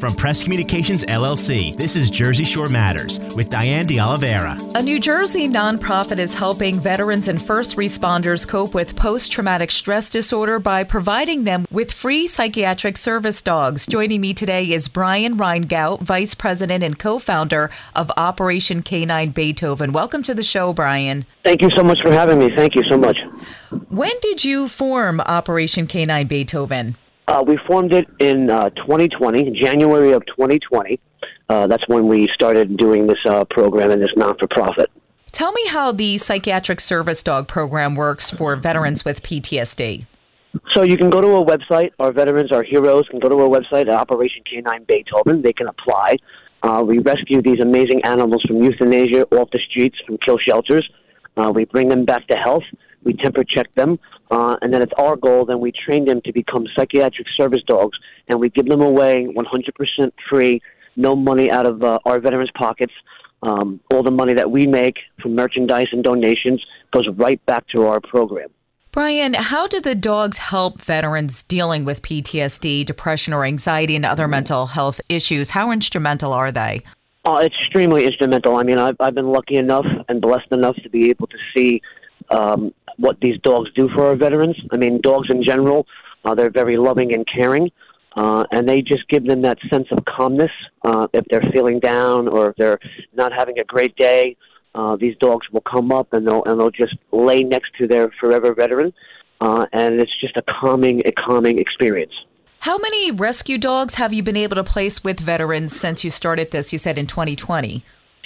From Press Communications LLC, this is Jersey Shore Matters with Diane De Oliveira. A New Jersey nonprofit is helping veterans and first responders cope with post traumatic stress disorder by providing them with free psychiatric service dogs. Joining me today is Brian Reyngoudt, Vice President and co founder of Operation Canine Beethoven. Welcome to the show, Brian. Thank you so much for having me. Thank you so much. When did you form Operation Canine Beethoven? Uh, we formed it in uh, 2020, January of 2020. Uh, that's when we started doing this uh, program and this not for profit. Tell me how the psychiatric service dog program works for veterans with PTSD. So you can go to our website. Our veterans, our heroes, can go to our website at Operation Canine Beethoven. They can apply. Uh, we rescue these amazing animals from euthanasia off the streets, from kill shelters. Uh, we bring them back to health. We temper check them, uh, and then it's our goal. Then we train them to become psychiatric service dogs, and we give them away 100% free, no money out of uh, our veterans' pockets. Um, all the money that we make from merchandise and donations goes right back to our program. Brian, how do the dogs help veterans dealing with PTSD, depression, or anxiety and other mental health issues? How instrumental are they? Uh, extremely instrumental. I mean, I've, I've been lucky enough and blessed enough to be able to see um, what these dogs do for our veterans. I mean, dogs in general, uh, they're very loving and caring, uh, and they just give them that sense of calmness uh, if they're feeling down or if they're not having a great day. Uh, these dogs will come up and they'll and they'll just lay next to their forever veteran, uh, and it's just a calming, a calming experience. How many rescue dogs have you been able to place with veterans since you started this? You said in 2020.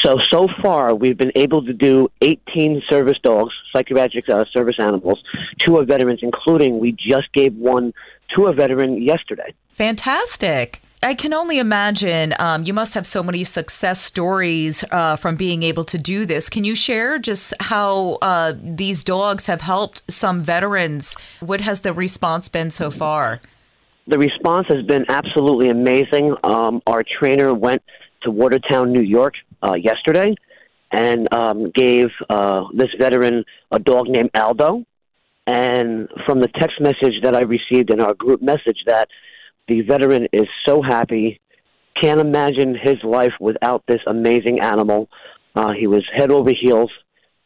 So, so far, we've been able to do 18 service dogs, psychiatric uh, service animals, to our veterans, including we just gave one to a veteran yesterday. Fantastic. I can only imagine um, you must have so many success stories uh, from being able to do this. Can you share just how uh, these dogs have helped some veterans? What has the response been so far? The response has been absolutely amazing. Um, our trainer went to Watertown, New York, uh, yesterday and um, gave uh, this veteran a dog named Aldo. And from the text message that I received in our group message, that the veteran is so happy, can't imagine his life without this amazing animal. Uh, he was head over heels.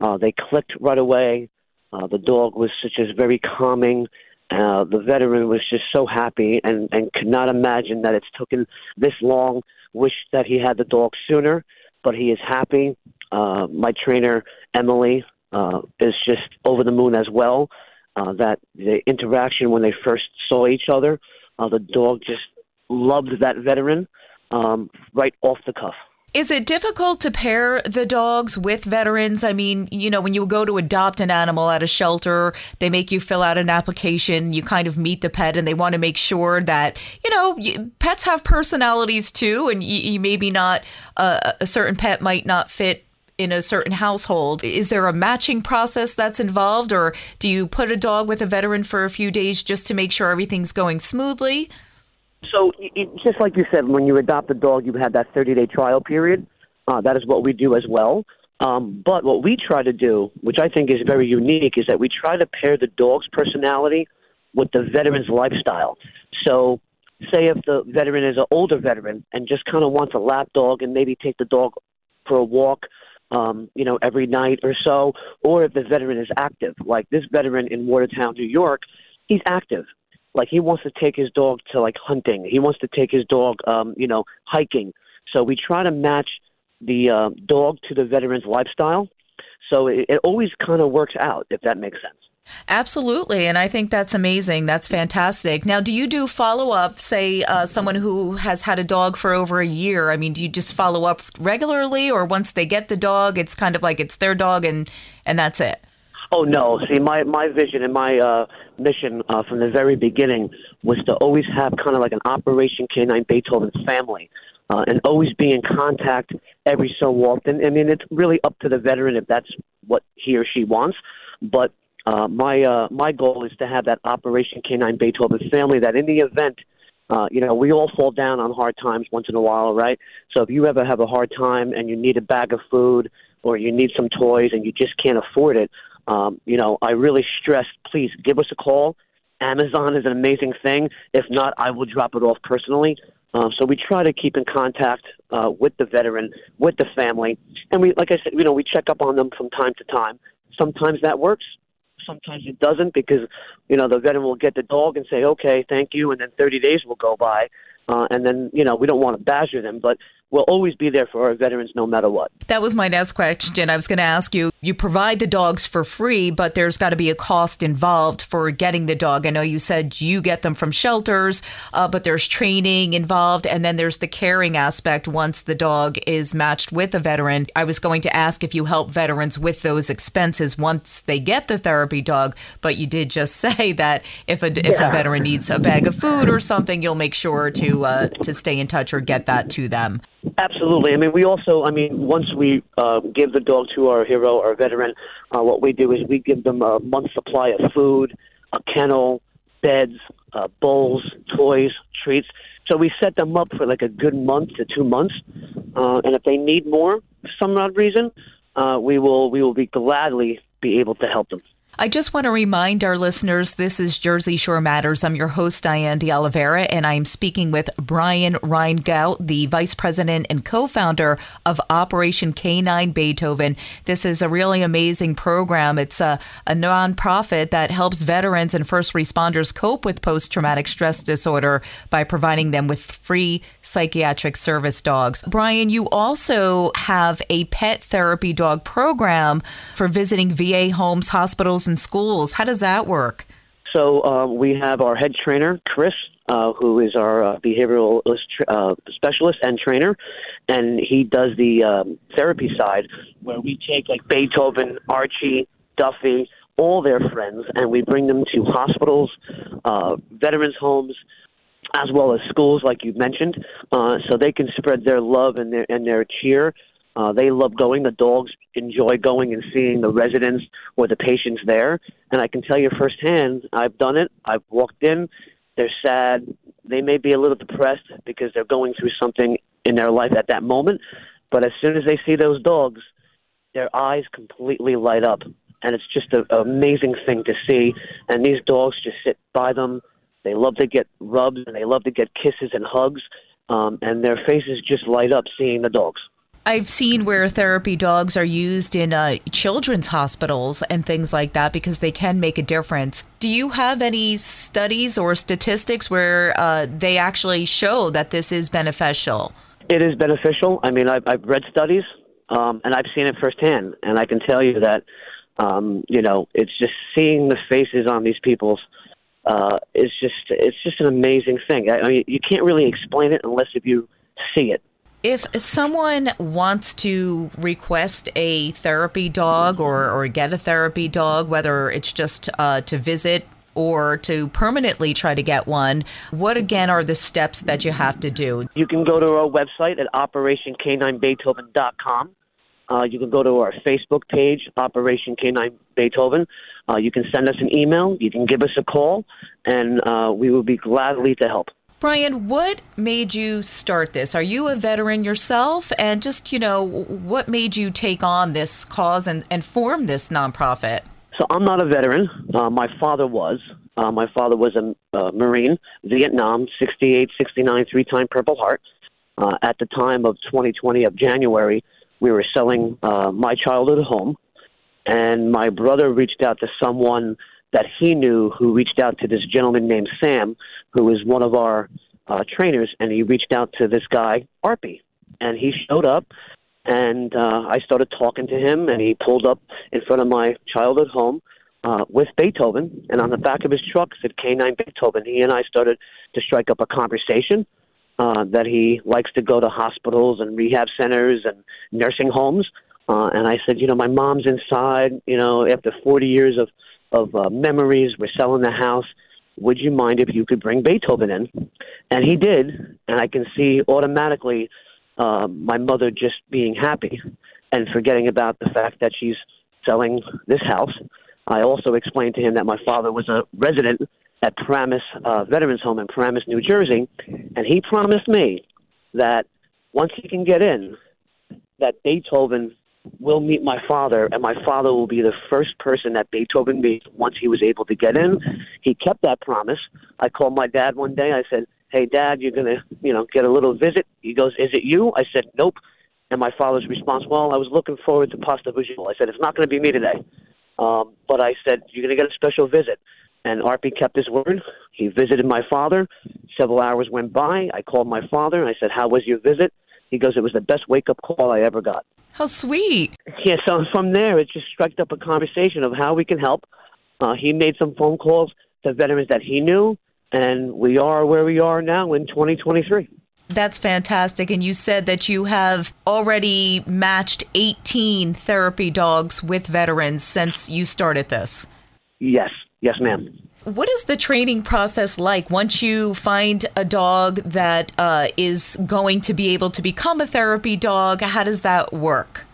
Uh, they clicked right away. Uh, the dog was such as very calming. Uh, the veteran was just so happy and, and could not imagine that it's taken this long. Wish that he had the dog sooner but he is happy. Uh, my trainer, Emily, uh, is just over the moon as well. Uh, that the interaction when they first saw each other, uh, the dog just loved that veteran um, right off the cuff. Is it difficult to pair the dogs with veterans? I mean, you know, when you go to adopt an animal at a shelter, they make you fill out an application. You kind of meet the pet, and they want to make sure that, you know, pets have personalities too, and you, you maybe not, uh, a certain pet might not fit in a certain household. Is there a matching process that's involved, or do you put a dog with a veteran for a few days just to make sure everything's going smoothly? So, it, just like you said, when you adopt a dog, you have that 30 day trial period. Uh, that is what we do as well. Um, but what we try to do, which I think is very unique, is that we try to pair the dog's personality with the veteran's lifestyle. So, say if the veteran is an older veteran and just kind of wants a lap dog and maybe take the dog for a walk, um, you know, every night or so, or if the veteran is active, like this veteran in Watertown, New York, he's active like he wants to take his dog to like hunting. He wants to take his dog, um, you know, hiking. So we try to match the uh, dog to the veteran's lifestyle. So it, it always kind of works out, if that makes sense. Absolutely. And I think that's amazing. That's fantastic. Now, do you do follow up, say, uh, someone who has had a dog for over a year? I mean, do you just follow up regularly, or once they get the dog, it's kind of like it's their dog and, and that's it? Oh no! See, my my vision and my uh, mission uh, from the very beginning was to always have kind of like an Operation Canine Beethoven family, uh, and always be in contact every so often. I mean, it's really up to the veteran if that's what he or she wants. But uh, my uh, my goal is to have that Operation Canine Beethoven family. That in the event, uh, you know, we all fall down on hard times once in a while, right? So if you ever have a hard time and you need a bag of food or you need some toys and you just can't afford it, um, you know, I really stress, please give us a call. Amazon is an amazing thing. If not, I will drop it off personally. Uh, so we try to keep in contact uh, with the veteran, with the family, and we, like I said, you know, we check up on them from time to time. Sometimes that works, sometimes it doesn't because you know the veteran will get the dog and say okay thank you and then 30 days will go by uh, and then you know we don't want to badger them but we'll always be there for our veterans no matter what. That was my next question. I was going to ask you you provide the dogs for free, but there's got to be a cost involved for getting the dog. I know you said you get them from shelters, uh, but there's training involved, and then there's the caring aspect once the dog is matched with a veteran. I was going to ask if you help veterans with those expenses once they get the therapy dog, but you did just say that if a, if a veteran needs a bag of food or something, you'll make sure to uh, to stay in touch or get that to them. Absolutely. I mean, we also, I mean, once we uh, give the dog to our hero, our veteran, uh, what we do is we give them a month supply of food, a kennel, beds, uh, bowls, toys, treats. So we set them up for like a good month to two months. Uh, and if they need more for some odd reason, uh, we will we will be gladly be able to help them. I just want to remind our listeners this is Jersey Shore Matters. I'm your host, Diane de Oliveira, and I'm speaking with Brian Reyngoudt, the vice president and co founder of Operation K9 Beethoven. This is a really amazing program. It's a, a nonprofit that helps veterans and first responders cope with post traumatic stress disorder by providing them with free psychiatric service dogs. Brian, you also have a pet therapy dog program for visiting VA homes, hospitals, schools. How does that work? So uh, we have our head trainer, Chris, uh, who is our uh, behavioral uh, specialist and trainer, and he does the um, therapy side, where we take like Beethoven, Archie, Duffy, all their friends, and we bring them to hospitals, uh, veterans homes, as well as schools, like you mentioned, uh, so they can spread their love and their and their cheer uh, they love going. The dogs enjoy going and seeing the residents or the patients there. And I can tell you firsthand, I've done it. I've walked in. They're sad. They may be a little depressed because they're going through something in their life at that moment. But as soon as they see those dogs, their eyes completely light up. And it's just an amazing thing to see. And these dogs just sit by them. They love to get rubs and they love to get kisses and hugs. Um, and their faces just light up seeing the dogs. I've seen where therapy dogs are used in uh, children's hospitals and things like that because they can make a difference. Do you have any studies or statistics where uh, they actually show that this is beneficial? It is beneficial. I mean, I've, I've read studies um, and I've seen it firsthand, and I can tell you that um, you know it's just seeing the faces on these people's. Uh, it's just it's just an amazing thing. I, I mean, you can't really explain it unless if you see it. If someone wants to request a therapy dog or, or get a therapy dog, whether it's just uh, to visit or to permanently try to get one, what again are the steps that you have to do? You can go to our website at operationk9beethoven.com. Uh, you can go to our Facebook page, Operation K9 Beethoven. Uh, you can send us an email. You can give us a call, and uh, we will be gladly to help. Brian, what made you start this? Are you a veteran yourself? And just, you know, what made you take on this cause and, and form this nonprofit? So I'm not a veteran. Uh, my father was. Uh, my father was a uh, Marine, Vietnam, 68, 69, three time Purple Heart. Uh, at the time of 2020 of January, we were selling uh, my childhood home, and my brother reached out to someone that he knew who reached out to this gentleman named Sam, who was one of our uh, trainers, and he reached out to this guy, Arpy. And he showed up, and uh, I started talking to him, and he pulled up in front of my childhood home uh, with Beethoven, and on the back of his truck said K9 Beethoven. He and I started to strike up a conversation. Uh, that he likes to go to hospitals and rehab centers and nursing homes. Uh, and I said, you know, my mom's inside. You know, after 40 years of of uh, memories. We're selling the house. Would you mind if you could bring Beethoven in? And he did, and I can see automatically uh, my mother just being happy and forgetting about the fact that she's selling this house. I also explained to him that my father was a resident at Paramus uh, Veterans Home in Paramus, New Jersey, and he promised me that once he can get in, that Beethoven will meet my father, and my father will be the first person that Beethoven meets once he was able to get in. He kept that promise. I called my dad one day. I said, "Hey, Dad, you're gonna, you know, get a little visit." He goes, "Is it you?" I said, "Nope." And my father's response, "Well, I was looking forward to pasta fazool." I said, "It's not going to be me today," um, but I said, "You're going to get a special visit." And Arpy kept his word. He visited my father. Several hours went by. I called my father and I said, "How was your visit?" He goes, "It was the best wake up call I ever got." How sweet! Yeah. So from there, it just struck up a conversation of how we can help. Uh, he made some phone calls to veterans that he knew, and we are where we are now in 2023. That's fantastic. And you said that you have already matched 18 therapy dogs with veterans since you started this. Yes, yes, ma'am. What is the training process like once you find a dog that uh, is going to be able to become a therapy dog? How does that work?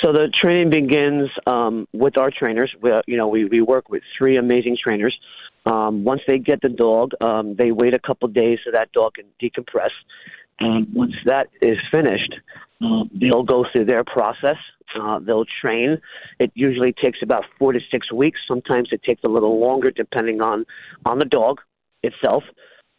So the training begins um, with our trainers. We, you know, we, we work with three amazing trainers. Um, once they get the dog, um, they wait a couple days so that dog can decompress. And once that is finished, uh, they'll go through their process. Uh, they'll train. It usually takes about four to six weeks. Sometimes it takes a little longer, depending on on the dog itself.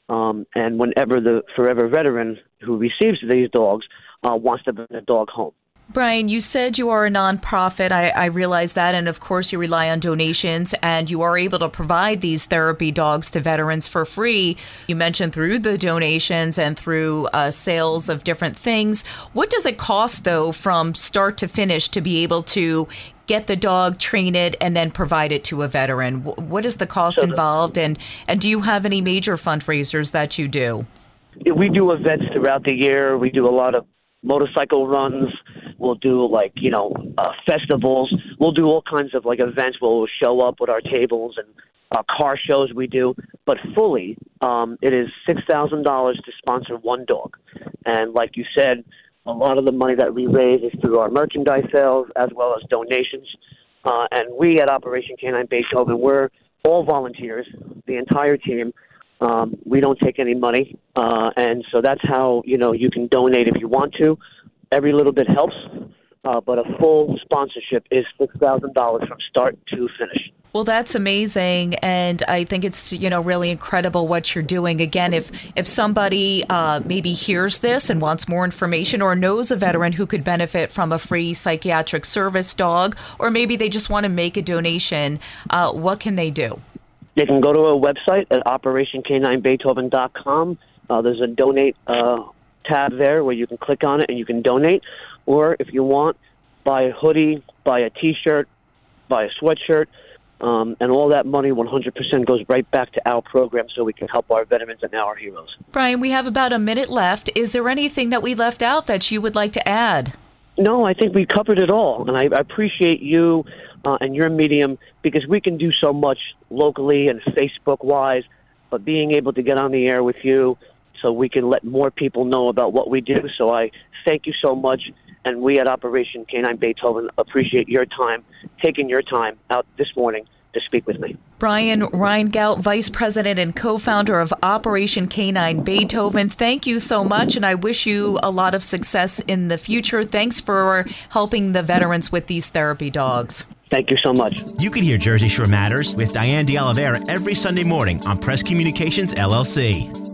Um, and whenever the forever veteran who receives these dogs uh, wants to bring the dog home. Brian, you said you are a nonprofit. I, I realize that. And of course, you rely on donations and you are able to provide these therapy dogs to veterans for free. You mentioned through the donations and through uh, sales of different things. What does it cost, though, from start to finish to be able to get the dog, train it, and then provide it to a veteran? What is the cost involved? And, and do you have any major fundraisers that you do? We do events throughout the year. We do a lot of motorcycle runs. We'll do like you know uh, festivals. We'll do all kinds of like events. We'll show up with our tables and uh, car shows we do. But fully, um, it is six thousand dollars to sponsor one dog. And like you said, a lot of the money that we raise is through our merchandise sales as well as donations. Uh, and we at Operation Canine Beethoven, we're all volunteers, the entire team. Um, we don't take any money, uh, and so that's how you know you can donate if you want to. Every little bit helps, uh, but a full sponsorship is six thousand dollars from start to finish. Well, that's amazing, and I think it's you know really incredible what you're doing. Again, if if somebody uh, maybe hears this and wants more information, or knows a veteran who could benefit from a free psychiatric service dog, or maybe they just want to make a donation, uh, what can they do? They can go to our website at operationk9beethoven.com. Uh, there's a donate uh, tab there where you can click on it and you can donate. Or if you want, buy a hoodie, buy a T-shirt, buy a sweatshirt, um, and all that money 100% goes right back to our program so we can help our veterans and our heroes. Brian, we have about a minute left. Is there anything that we left out that you would like to add? No, I think we covered it all, and I, I appreciate you uh, and your medium because we can do so much locally and Facebook wise, but being able to get on the air with you so we can let more people know about what we do. So I thank you so much. And we at Operation Canine Beethoven appreciate your time, taking your time out this morning to speak with me. Brian Reyngoudt, Vice President and co founder of Operation Canine Beethoven, thank you so much, and I wish you a lot of success in the future. Thanks for helping the veterans with these therapy dogs. Thank you so much. You can hear Jersey Shore Matters with Diane De Oliveira every Sunday morning on Press Communications LLC.